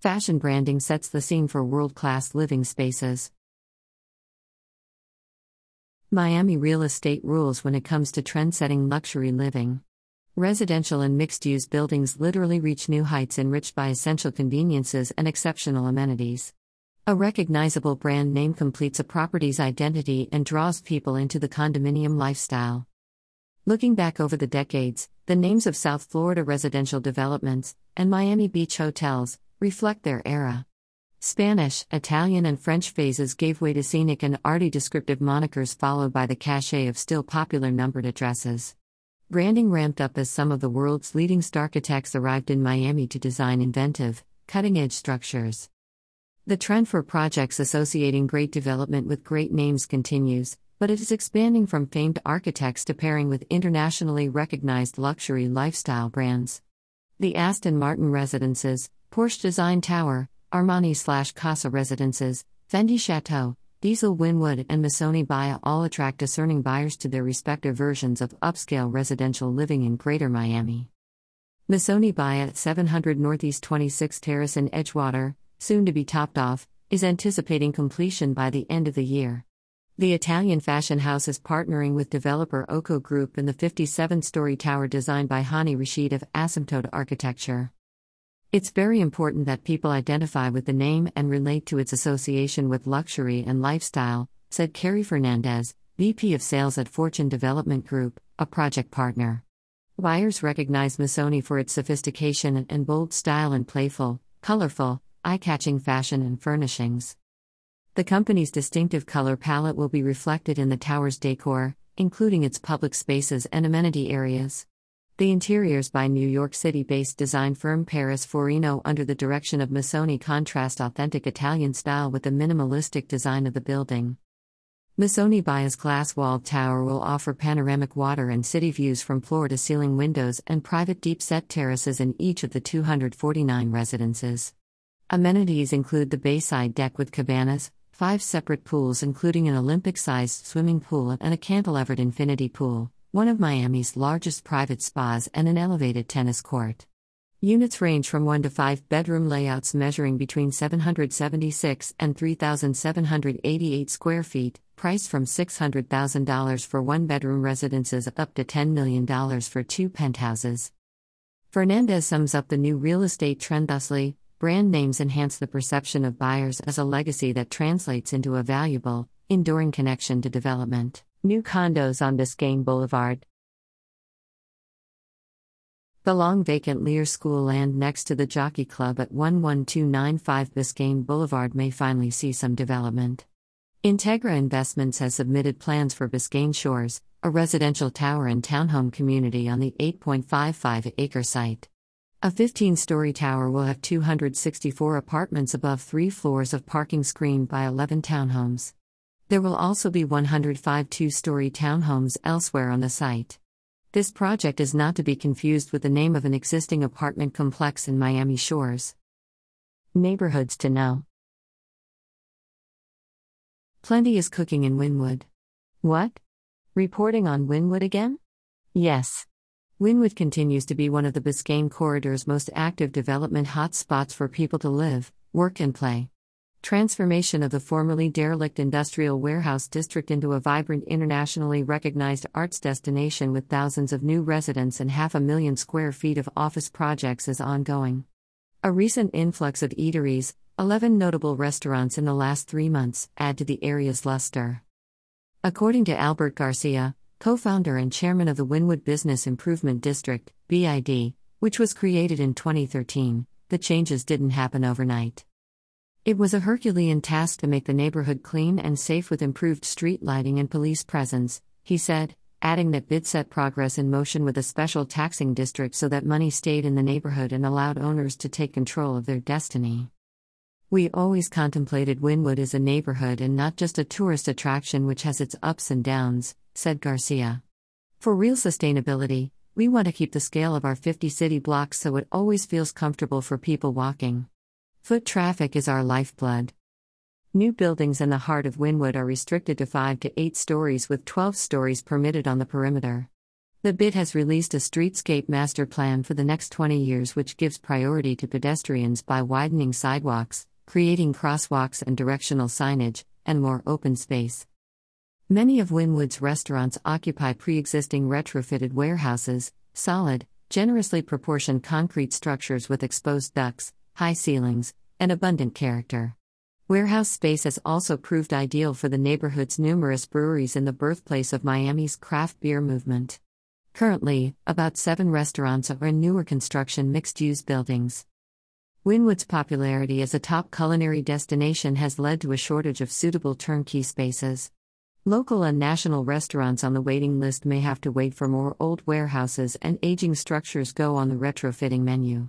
Fashion branding sets the scene for world class living spaces. Miami real estate rules when it comes to trend setting luxury living. Residential and mixed use buildings literally reach new heights enriched by essential conveniences and exceptional amenities. A recognizable brand name completes a property's identity and draws people into the condominium lifestyle. Looking back over the decades, the names of South Florida residential developments and Miami Beach hotels reflect their era. Spanish, Italian, and French phases gave way to scenic and arty descriptive monikers, followed by the cachet of still popular numbered addresses. Branding ramped up as some of the world's leading architects arrived in Miami to design inventive, cutting edge structures. The trend for projects associating great development with great names continues, but it is expanding from famed architects to pairing with internationally recognized luxury lifestyle brands. The Aston Martin Residences, Porsche Design Tower, Armani slash Casa Residences, Fendi Chateau, Diesel Wynwood, and Missoni Baia all attract discerning buyers to their respective versions of upscale residential living in Greater Miami. Missoni at 700 Northeast 26 Terrace in Edgewater, soon to be topped off, is anticipating completion by the end of the year. The Italian fashion house is partnering with developer OKO Group in the 57 story tower designed by Hani Rashid of Asymptote Architecture. It's very important that people identify with the name and relate to its association with luxury and lifestyle, said Carrie Fernandez, VP of Sales at Fortune Development Group, a project partner. Buyers recognize Missoni for its sophistication and bold style and playful, colorful, eye catching fashion and furnishings. The company's distinctive color palette will be reflected in the tower's decor, including its public spaces and amenity areas. The interiors by New York City based design firm Paris Forino, under the direction of Missoni, contrast authentic Italian style with the minimalistic design of the building. Missoni Baia's glass walled tower will offer panoramic water and city views from floor to ceiling windows and private deep set terraces in each of the 249 residences. Amenities include the bayside deck with cabanas, five separate pools, including an Olympic sized swimming pool and a cantilevered infinity pool one of Miami's largest private spas, and an elevated tennis court. Units range from 1 to 5 bedroom layouts measuring between 776 and 3,788 square feet, priced from $600,000 for one bedroom residences up to $10 million for two penthouses. Fernandez sums up the new real estate trend thusly brand names enhance the perception of buyers as a legacy that translates into a valuable, enduring connection to development. New condos on Biscayne Boulevard. The long vacant Lear School land next to the Jockey Club at 11295 Biscayne Boulevard may finally see some development. Integra Investments has submitted plans for Biscayne Shores, a residential tower and townhome community on the 8.55 acre site. A 15 story tower will have 264 apartments above three floors of parking screened by 11 townhomes. There will also be 105 two story townhomes elsewhere on the site. This project is not to be confused with the name of an existing apartment complex in Miami Shores. Neighborhoods to know Plenty is cooking in Wynwood. What? Reporting on Wynwood again? Yes. Wynwood continues to be one of the Biscayne corridor's most active development hotspots for people to live, work, and play. Transformation of the formerly derelict industrial warehouse district into a vibrant internationally recognized arts destination with thousands of new residents and half a million square feet of office projects is ongoing. A recent influx of eateries, 11 notable restaurants in the last three months, add to the area's luster. According to Albert Garcia, co founder and chairman of the Wynwood Business Improvement District, BID, which was created in 2013, the changes didn't happen overnight. It was a Herculean task to make the neighborhood clean and safe with improved street lighting and police presence, he said, adding that BID set progress in motion with a special taxing district so that money stayed in the neighborhood and allowed owners to take control of their destiny. We always contemplated Wynwood as a neighborhood and not just a tourist attraction which has its ups and downs, said Garcia. For real sustainability, we want to keep the scale of our 50 city blocks so it always feels comfortable for people walking. Foot traffic is our lifeblood. New buildings in the heart of Wynwood are restricted to 5 to 8 stories with 12 stories permitted on the perimeter. The BID has released a streetscape master plan for the next 20 years, which gives priority to pedestrians by widening sidewalks, creating crosswalks and directional signage, and more open space. Many of Wynwood's restaurants occupy pre existing retrofitted warehouses, solid, generously proportioned concrete structures with exposed ducts, high ceilings, and abundant character. Warehouse space has also proved ideal for the neighborhood's numerous breweries in the birthplace of Miami's craft beer movement. Currently, about seven restaurants are in newer construction mixed use buildings. Wynwood's popularity as a top culinary destination has led to a shortage of suitable turnkey spaces. Local and national restaurants on the waiting list may have to wait for more old warehouses and aging structures go on the retrofitting menu.